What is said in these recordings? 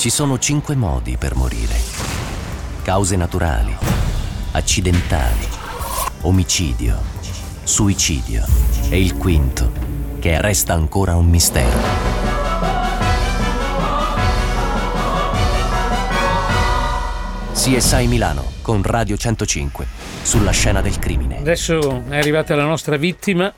Ci sono cinque modi per morire. Cause naturali, accidentali, omicidio, suicidio e il quinto, che resta ancora un mistero. CSI Milano con Radio 105 sulla scena del crimine. Adesso è arrivata la nostra vittima,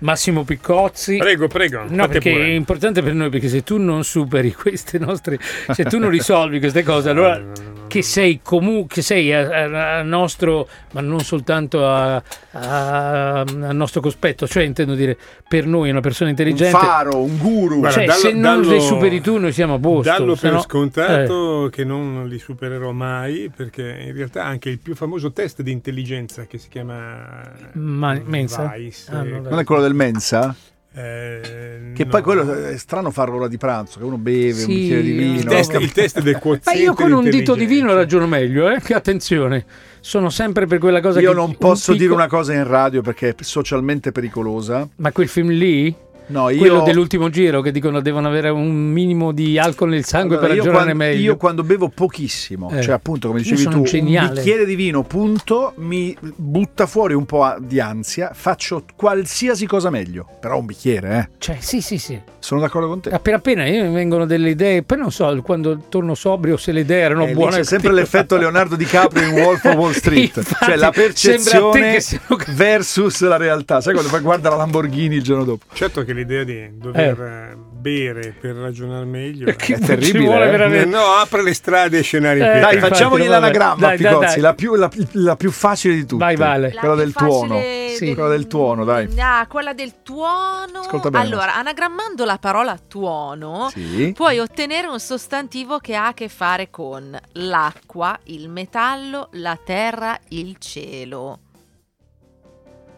Massimo Piccozzi. Prego, prego. No, perché pure. è importante per noi, perché se tu non superi queste nostre, se tu non risolvi queste cose, allora che sei comunque, che sei a, a- a nostro, ma non soltanto a, a- al nostro cospetto, cioè intendo dire per noi una persona Un intelligente. faro, un guru. Guarda, cioè, dallo- se non dallo- le superi tu, noi siamo a posto. Dallo per no- scontato eh. che non li supererò mai, perché in realtà anche il più famoso test di intelligenza che si chiama Ma- Mensa? Vice, Ah, eh, vabbè. Non è quello del Mensa? eh, Che no. poi quello è strano farlo l'ora di pranzo, che uno beve Sì, un bicchiere di il vino. il test, il test del Ma quoziente io con un dito di vino ragiono meglio, eh? Che attenzione, sono sempre per quella cosa Io che non un posso dire piccolo- una cosa in radio perché è socialmente pericolosa. Ma quel film lì? No, io Quello dell'ultimo giro che dicono devono avere un minimo di alcol nel sangue Allora, per io ragionare quando, meglio. io quando bevo pochissimo, Eh. cioè appunto come dicevi sono tu, geniale. un bicchiere di vino, punto, mi butta fuori un po' di ansia, faccio qualsiasi cosa meglio, però un bicchiere, eh. Cioè, sì, sì, sì. Sono d'accordo con te. Appena appena io mi vengono delle idee, poi non so quando torno sobrio se le idee erano Eh, buone. c'è sempre l'effetto Leonardo DiCaprio in Wolf of Wall Street, Infatti, cioè la percezione siano- versus la realtà. Sai quando poi guarda la Lamborghini il giorno dopo? Certo che l'idea di dover eh, bere per ragionare meglio Che È ci terribile, vuole eh. veramente. no, apre le strade e scenari Eh, più Dai, facciamogli l'anagramma, Dai, dai, Picozzi, dai. La, più, la- la più facile di tutte. Vai, Vale. Quella La del tuono. Sì. Quella del tuono, dai. Ah, quella del tuono. Ascolta bene. Allora, anagrammando la parola tuono, Sì. puoi ottenere un sostantivo che ha a che fare con l'acqua, il metallo, la terra, il cielo.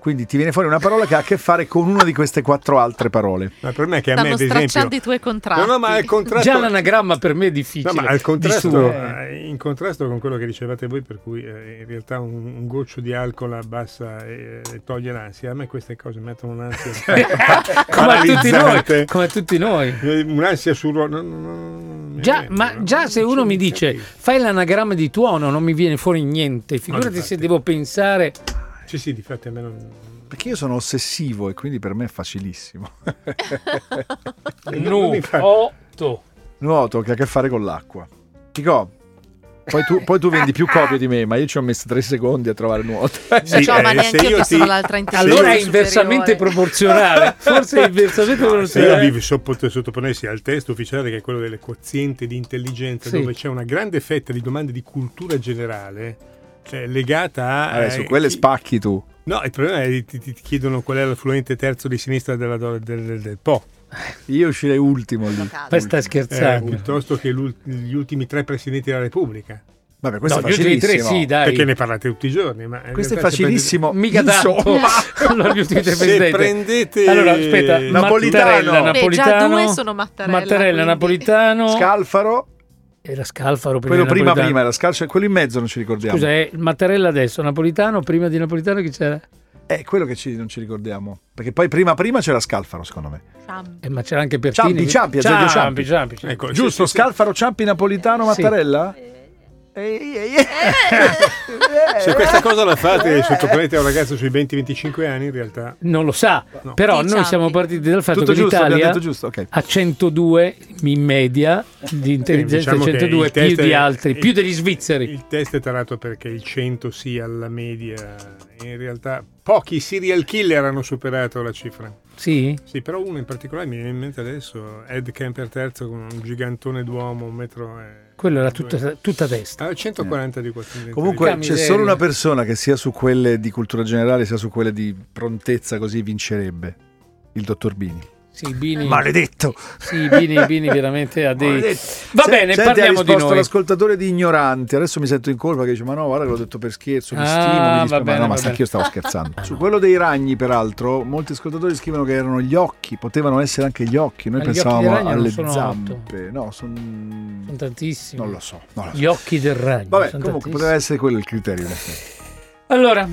Quindi ti viene fuori una parola che ha a che fare con una di queste quattro altre parole. Ma il problema è che a me, Stanno ad esempio. stracciando i tuoi contratti. No, no, ma il contrasto. Già l'anagramma per me è difficile. No, ma al contrasto, eh, in contrasto con quello che dicevate voi, per cui eh, in realtà un, un goccio di alcol abbassa e, e toglie l'ansia, a me queste cose mettono un'ansia come a tutti noi, come a tutti noi. Eh, un'ansia sul ruolo. no, no, Già, viene, ma no? già se uno mi dice c'è- fai l'anagramma di tuono non mi viene fuori niente, figurati se devo pensare Sì, sì, difatti a me non. Perché io sono ossessivo e quindi per me è facilissimo. no, otto. Nuoto che ha a che fare con l'acqua. Dico, poi tu, poi tu vendi più copie di me, ma io ci ho messo tre secondi a trovare nuoto. Sì, Ciao, ma eh, neanche se io io ti- sono l'altra Allora è inversamente proporzionale. Forse è inversamente Se io proporzionale. vi sottoponessi al test ufficiale che è quello del quoziente di intelligenza, Sì. dove c'è una grande fetta di domande di cultura generale eh, legata a. Eh, su eh, quelle chi- spacchi tu. No, il problema è che ti, ti chiedono qual è l'affluente terzo di sinistra della, del, del- del Po, Io uscirei ultimo lì. Ma stai eh, scherzando? piuttosto che gli ultimi tre presidenti della Repubblica. Vabbè, questo No, è ultimi tre facilissimo. sì, dai. Perché ne parlate tutti i giorni. Ma in Questo è se facilissimo. Mica tanto. Insomma. allora, gli ultimi tre prendete- Allora, aspetta, Napolitano. Mattarella, Beh, già Napolitano, due sono Mattarella, Mattarella, quindi. Napolitano. Scalfaro, Era Scalfaro prima quello di prima prima era Scalfaro, quello in mezzo non ci ricordiamo. Scusa, è Mattarella adesso, Napolitano, prima di Napolitano chi c'era? È quello che ci- non ci ricordiamo. Perché poi prima prima c'era Scalfaro, secondo me. Eh, ma c'era anche Pertini. Ciampi, Ciampi, Azeglio Ciampi. Ciampi, Ciampi. Ecco, Giusto, sì, sì, sì. Scalfaro, Ciampi, Napolitano, Sì. Mattarella? Ehi, ehi. Se questa cosa la fate e sottoponete a un ragazzo sui 20-25 anni, in realtà Non lo sa, No. però noi Ciampi. siamo partiti dal fatto Tutto che giusto, l'Italia detto giusto, ok. ha 102 in media di intelligenza, diciamo che 102 il più test di è- altri, il- più degli svizzeri. il test è tarato perché il 100 sia la media. In realtà pochi serial killer hanno superato la cifra. Sì? Sì, però uno in particolare mi viene in mente adesso, Ed Kemper III con un gigantone d'uomo, un metro... E... Quello era tutta, tutta testa. Ah, 140 di quotidiani. Comunque Porca c'è solo una persona che sia su quelle di cultura generale sia su quelle di prontezza così vincerebbe. Il dottor Bini. Sì, Bini, Maledetto! sì, Bini, Bini veramente ha dei... Va Se- bene, senti, parliamo di noi. l'ascoltatore di ignoranti. Adesso mi sento in colpa che dice: Ma no, guarda che l'ho detto per scherzo, mi Ah, stimo. Mi dispiace." ma no, ma sa bene. che io stavo scherzando. Su quello dei ragni, peraltro, molti ascoltatori scrivono che erano gli occhi, potevano essere anche gli occhi. Noi Ma occhi pensavamo non alle zampe. No, sono. Sono tantissimi. Non lo so. non lo so. Gli occhi del ragno. Vabbè, comunque tantissimi. poteva essere quello il criterio. in effetti. Allora,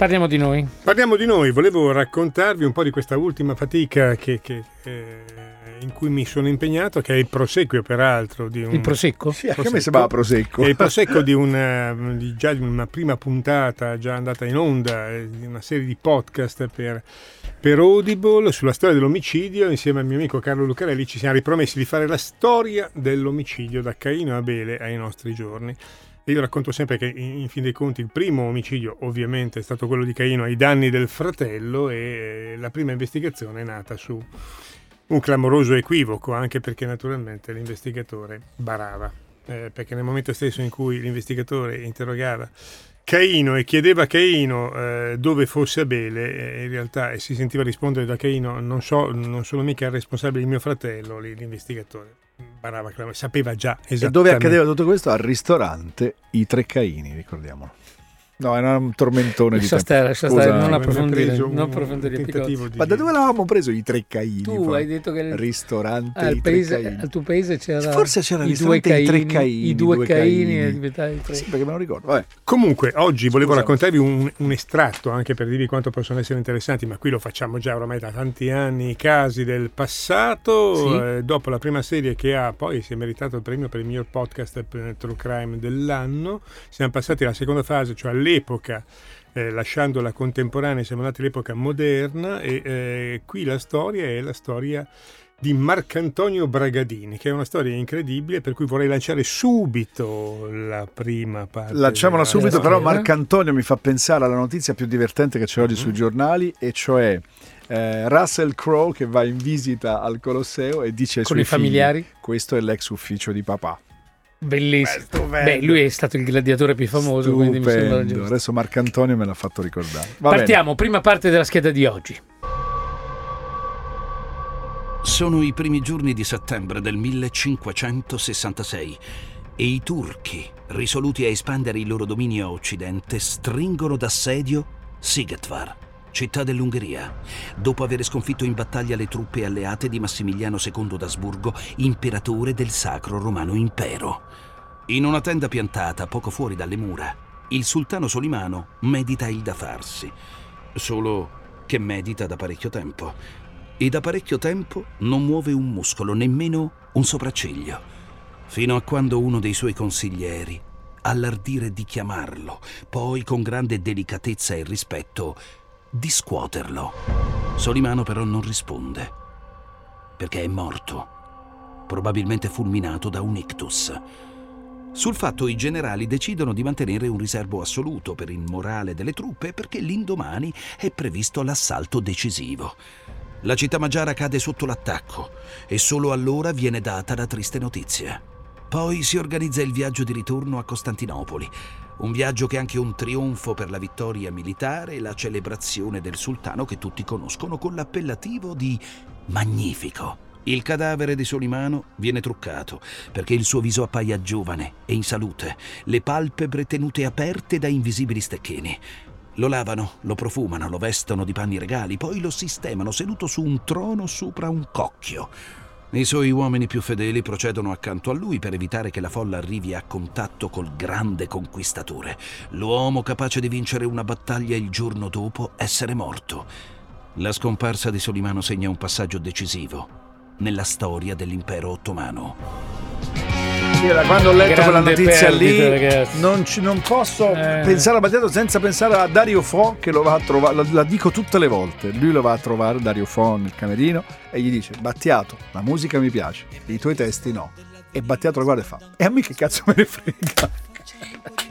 parliamo di noi. Parliamo di noi, volevo raccontarvi un po' di questa ultima fatica che, che, eh, in cui mi sono impegnato, che è il proseguio peraltro di un... Il prosecco? Sì, anche a me sembrava prosecco. È il prosecco di, una, di già di una prima puntata già andata in onda, eh, di una serie di podcast per, per Audible sulla storia dell'omicidio. Insieme al mio amico Carlo Lucarelli ci siamo ripromessi di fare la storia dell'omicidio da Caino a Abele ai nostri giorni. Io racconto sempre che in, in fin dei conti il primo omicidio ovviamente è stato quello di Caino ai danni del fratello e la prima investigazione è nata su un clamoroso equivoco, anche perché naturalmente l'investigatore barava, eh, perché nel momento stesso in cui l'investigatore interrogava Caino e chiedeva a Caino eh, dove fosse Abele, eh, in realtà si sentiva rispondere da Caino non, so, non sono mica il responsabile di mio fratello, l'investigatore barava, sapeva già esattamente. E dove accadeva tutto questo? Al ristorante I Tre Caini, ricordiamolo. No, era un tormentone lascia di stare, lascia Scusa, stare, non approfondire, non approfondire di- Ma da dove l'avevamo preso i tre caini? Tu poi? hai detto che il- ristorante al, i tre paese- caini. al tuo paese c'era Forse c'era il i due ristorante i tre caini, i due due caini, caini. e diventava i tre. Sì, perché me lo ricordo. Vabbè. Comunque, oggi volevo Scusa. raccontarvi un, un estratto anche per dirvi quanto possono essere interessanti, ma qui lo facciamo già ormai da tanti anni, casi del passato. Sì. Eh, dopo la prima serie che ha, poi si è meritato il premio per il miglior podcast per True Crime dell'anno, siamo passati alla seconda fase, cioè all'epoca. eh, lasciando la contemporanea, siamo andati all'epoca moderna e eh, qui la storia è la storia di Marcantonio Bragadini, che è una storia incredibile, per cui vorrei lanciare subito la prima parte. Lanciamola subito, storia. però Marcantonio mi fa pensare alla notizia più divertente che c'è oggi sui giornali, e cioè eh, Russell Crowe che va in visita al Colosseo e dice ai Con suoi i familiari? figli, questo è l'ex ufficio di papà. Bellissimo. Beh, lui è stato il gladiatore più famoso, quindi mi sembra giusto. Adesso Marcantonio me l'ha fatto ricordare. Va bene. Partiamo, prima parte della scheda di oggi. Sono i primi giorni di settembre del 1566 e i turchi, risoluti a espandere il loro dominio a occidente, stringono d'assedio Sigetvar, città dell'Ungheria, dopo aver sconfitto in battaglia le truppe alleate di Massimiliano II d'Asburgo, imperatore del Sacro Romano Impero. In una tenda piantata poco fuori dalle mura, il sultano Solimano medita il da farsi, solo che medita da parecchio tempo. E da parecchio tempo non muove un muscolo, nemmeno un sopracciglio, fino a quando uno dei suoi consiglieri ha l'ardire di chiamarlo, poi con grande delicatezza e rispetto di scuoterlo. Solimano però non risponde, perché è morto, probabilmente fulminato da un ictus. Sul fatto i generali decidono di mantenere un riservo assoluto per il morale delle truppe perché l'indomani è previsto l'assalto decisivo. La città magiara cade sotto l'attacco e solo allora viene data la triste notizia. Poi si organizza il viaggio di ritorno a Costantinopoli, un viaggio che è anche un trionfo per la vittoria militare e la celebrazione del sultano che tutti conoscono con l'appellativo di Magnifico. Il cadavere di Solimano viene truccato perché il suo viso appaia giovane e in salute, le palpebre tenute aperte da invisibili stecchini. Lo lavano, lo profumano, lo vestono di panni regali, poi lo sistemano seduto su un trono sopra un cocchio. I suoi uomini più fedeli procedono accanto a lui per evitare che la folla arrivi a contatto col grande conquistatore, l'uomo capace di vincere una battaglia il giorno dopo essere morto. La scomparsa di Solimano segna un passaggio decisivo nella storia dell'impero ottomano. Da quando ho letto quella notizia perdita, lì non, ci- non posso Eh. pensare a Battiato senza pensare a Dario Fo che lo va a trovare, la, la dico tutte le volte, lui lo va a trovare Dario Fo nel camerino e gli dice Battiato, la musica mi piace, i tuoi testi no. E Battiato lo guarda e fa e a me che cazzo me ne frega?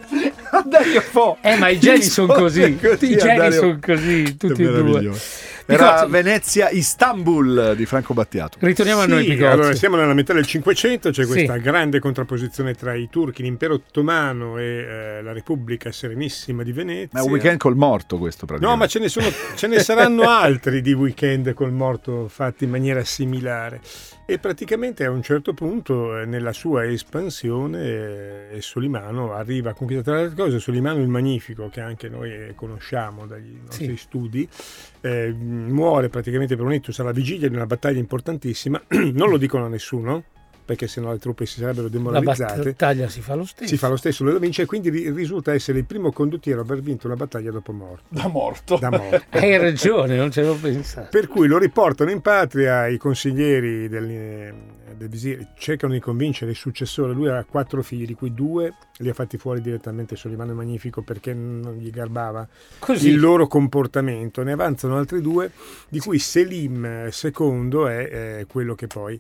Dario Fo! Eh, ma i geni sono così. I geni sono così, tutti e due. Era sì. Venezia Istanbul di Franco Battiato. Ritorniamo a noi, Sì, Picozzi. allora siamo nella metà del Cinquecento, c'è Sì. questa grande contrapposizione tra i turchi, l'impero ottomano e eh, la Repubblica Serenissima di Venezia. Ma è un weekend col morto questo No, praticamente. ma ce ne, sono, ce ne saranno altri di weekend col morto fatti in maniera similare. E praticamente a un certo punto, eh, nella sua espansione, eh, Solimano arriva a conquistare le cose. Solimano il Magnifico, che anche noi eh, conosciamo dagli nostri Sì. studi, eh, muore praticamente per un ictus alla vigilia di una battaglia importantissima. non lo dicono a nessuno, perché sennò le truppe si sarebbero La demoralizzate. battaglia si fa lo stesso. Si fa lo stesso, lui lo vince e quindi ri- risulta essere il primo condottiero a aver vinto una battaglia dopo morto. Da morto. Da morto. Hai ragione, non ci avevo pensato. Per cui lo riportano in patria i consiglieri del, del visir, cercano di convincere il successore. Lui ha quattro figli, di cui due li ha fatti fuori direttamente Solimano Magnifico perché non gli garbava Così. il loro comportamento. Ne avanzano altri due, di cui Selim II è eh, quello che poi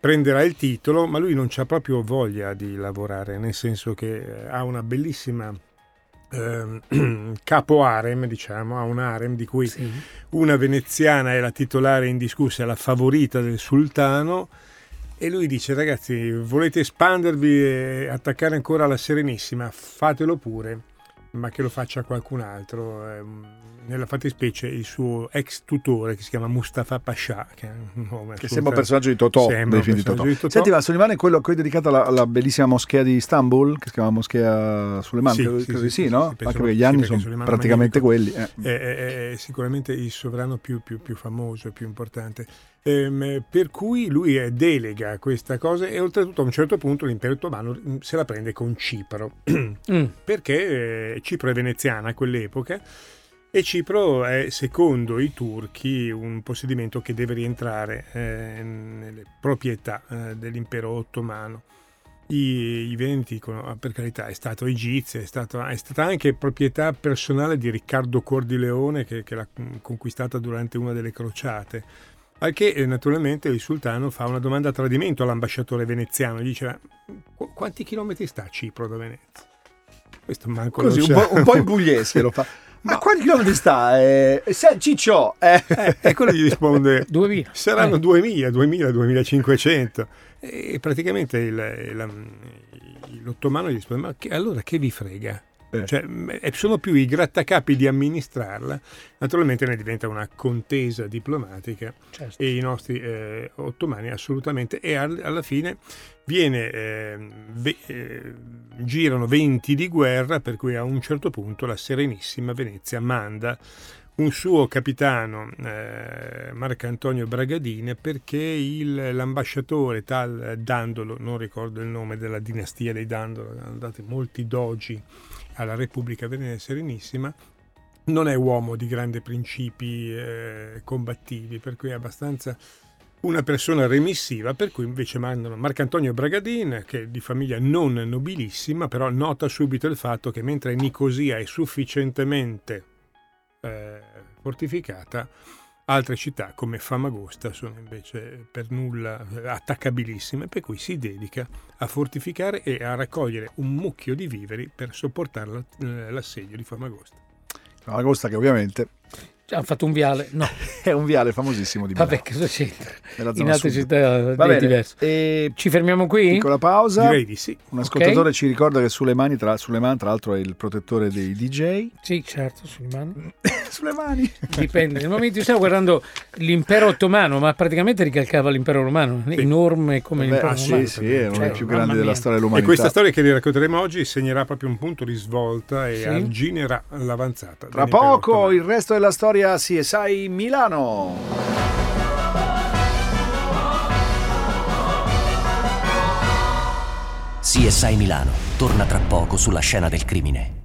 prenderà il titolo, ma lui non c'ha proprio voglia di lavorare, nel senso che eh, ha una bellissima ehm, capo harem, diciamo, ha un harem di cui Sì. una veneziana è la titolare indiscussa, è la favorita del sultano. E lui dice: Ragazzi, volete espandervi e attaccare ancora la Serenissima? Fatelo pure, ma che lo faccia qualcun altro. Ehm, Nella fattispecie il suo ex tutore che si chiama Mustafa Pasha, che, è un nome Che sembra un personaggio di Totò. Sembra film di Totò. di Totò. Senti, ma Solimano è quello a cui è dedicata la, la bellissima moschea di Istanbul, che si chiama Moschea Suleiman, Sì, credo, sì, credo sì, sì, sì, no? Anche perché gli sì, anni perché sono praticamente quelli. eh. è, è- è sicuramente il sovrano più, più- più famoso e più importante. Ehm, per cui lui delega questa cosa e oltretutto a un certo punto l'impero ottomano mm, se la prende con Cipro, Mm. perché eh, Cipro è veneziana a quell'epoca e Cipro è secondo i turchi un possedimento che deve rientrare eh, nelle proprietà eh, dell'impero ottomano. I, i veneti dicono, "Ah, per carità, è stato egizio, è, stato- è stata anche proprietà personale di Riccardo Cuor di Leone che, che l'ha mm, conquistata durante una delle crociate. Al che eh, naturalmente il sultano fa una domanda a tradimento all'ambasciatore veneziano, gli dice "Ma qu- quanti chilometri sta Cipro da Venezia? Questo manco Così, lo un sa. po', un po' in pugliese lo fa. Ma No. quanti chilometri sta? Eh, Ciccio! Eh. Eh, e quello gli risponde 2000. saranno Eh. 2000, 2000, 2500 e praticamente il- la- l'ottomano gli risponde ma che- allora che vi frega? Eh. Cioè, sono più i grattacapi di amministrarla, naturalmente ne diventa una contesa diplomatica Certo. e i nostri eh, ottomani assolutamente e al- alla fine viene, eh, ve- eh, girano venti di guerra per cui a un certo punto la Serenissima Venezia manda un suo capitano eh, Marcantonio Bragadine perché il- l'ambasciatore tal Dandolo, non ricordo il nome della dinastia dei Dandolo, hanno dato molti dogi alla Repubblica Vene- Serenissima, non è uomo di grandi principi eh, combattivi, per cui è abbastanza una persona remissiva, per cui invece mandano Marcantonio Bragadin, che è di famiglia non nobilissima, però nota subito il fatto che mentre Nicosia è sufficientemente eh, fortificata, altre città come Famagosta sono invece per nulla attaccabilissime, per cui si dedica a fortificare e a raccogliere un mucchio di viveri per sopportare eh, l'assedio di Famagosta. Agosta che ovviamente Hanno fatto un viale? No, è un viale famosissimo di Milano. vabbè, cosa c'entra? nella In altre sud. città Va è bene, diverso. e Ci fermiamo qui? piccola pausa. Direi di sì. Un ascoltatore ci ricorda che sulle mani, tra, Suleiman, tra l'altro, è il protettore dei DJ. Sì, certo, sulle mani. sulle mani. Dipende. Nel momento io stavo guardando l'impero ottomano, ma praticamente ricalcava l'impero romano, enorme come Beh, l'impero ah, sì, romano. sì, è uno Cioè, dei più mamma grandi della storia E dell'umanità. questa storia che vi racconteremo oggi segnerà proprio un punto di svolta e Sì. arginerà l'avanzata. Tra poco ottomano. il resto della storia CSI Milano. CSI Milano torna tra poco sulla scena del crimine.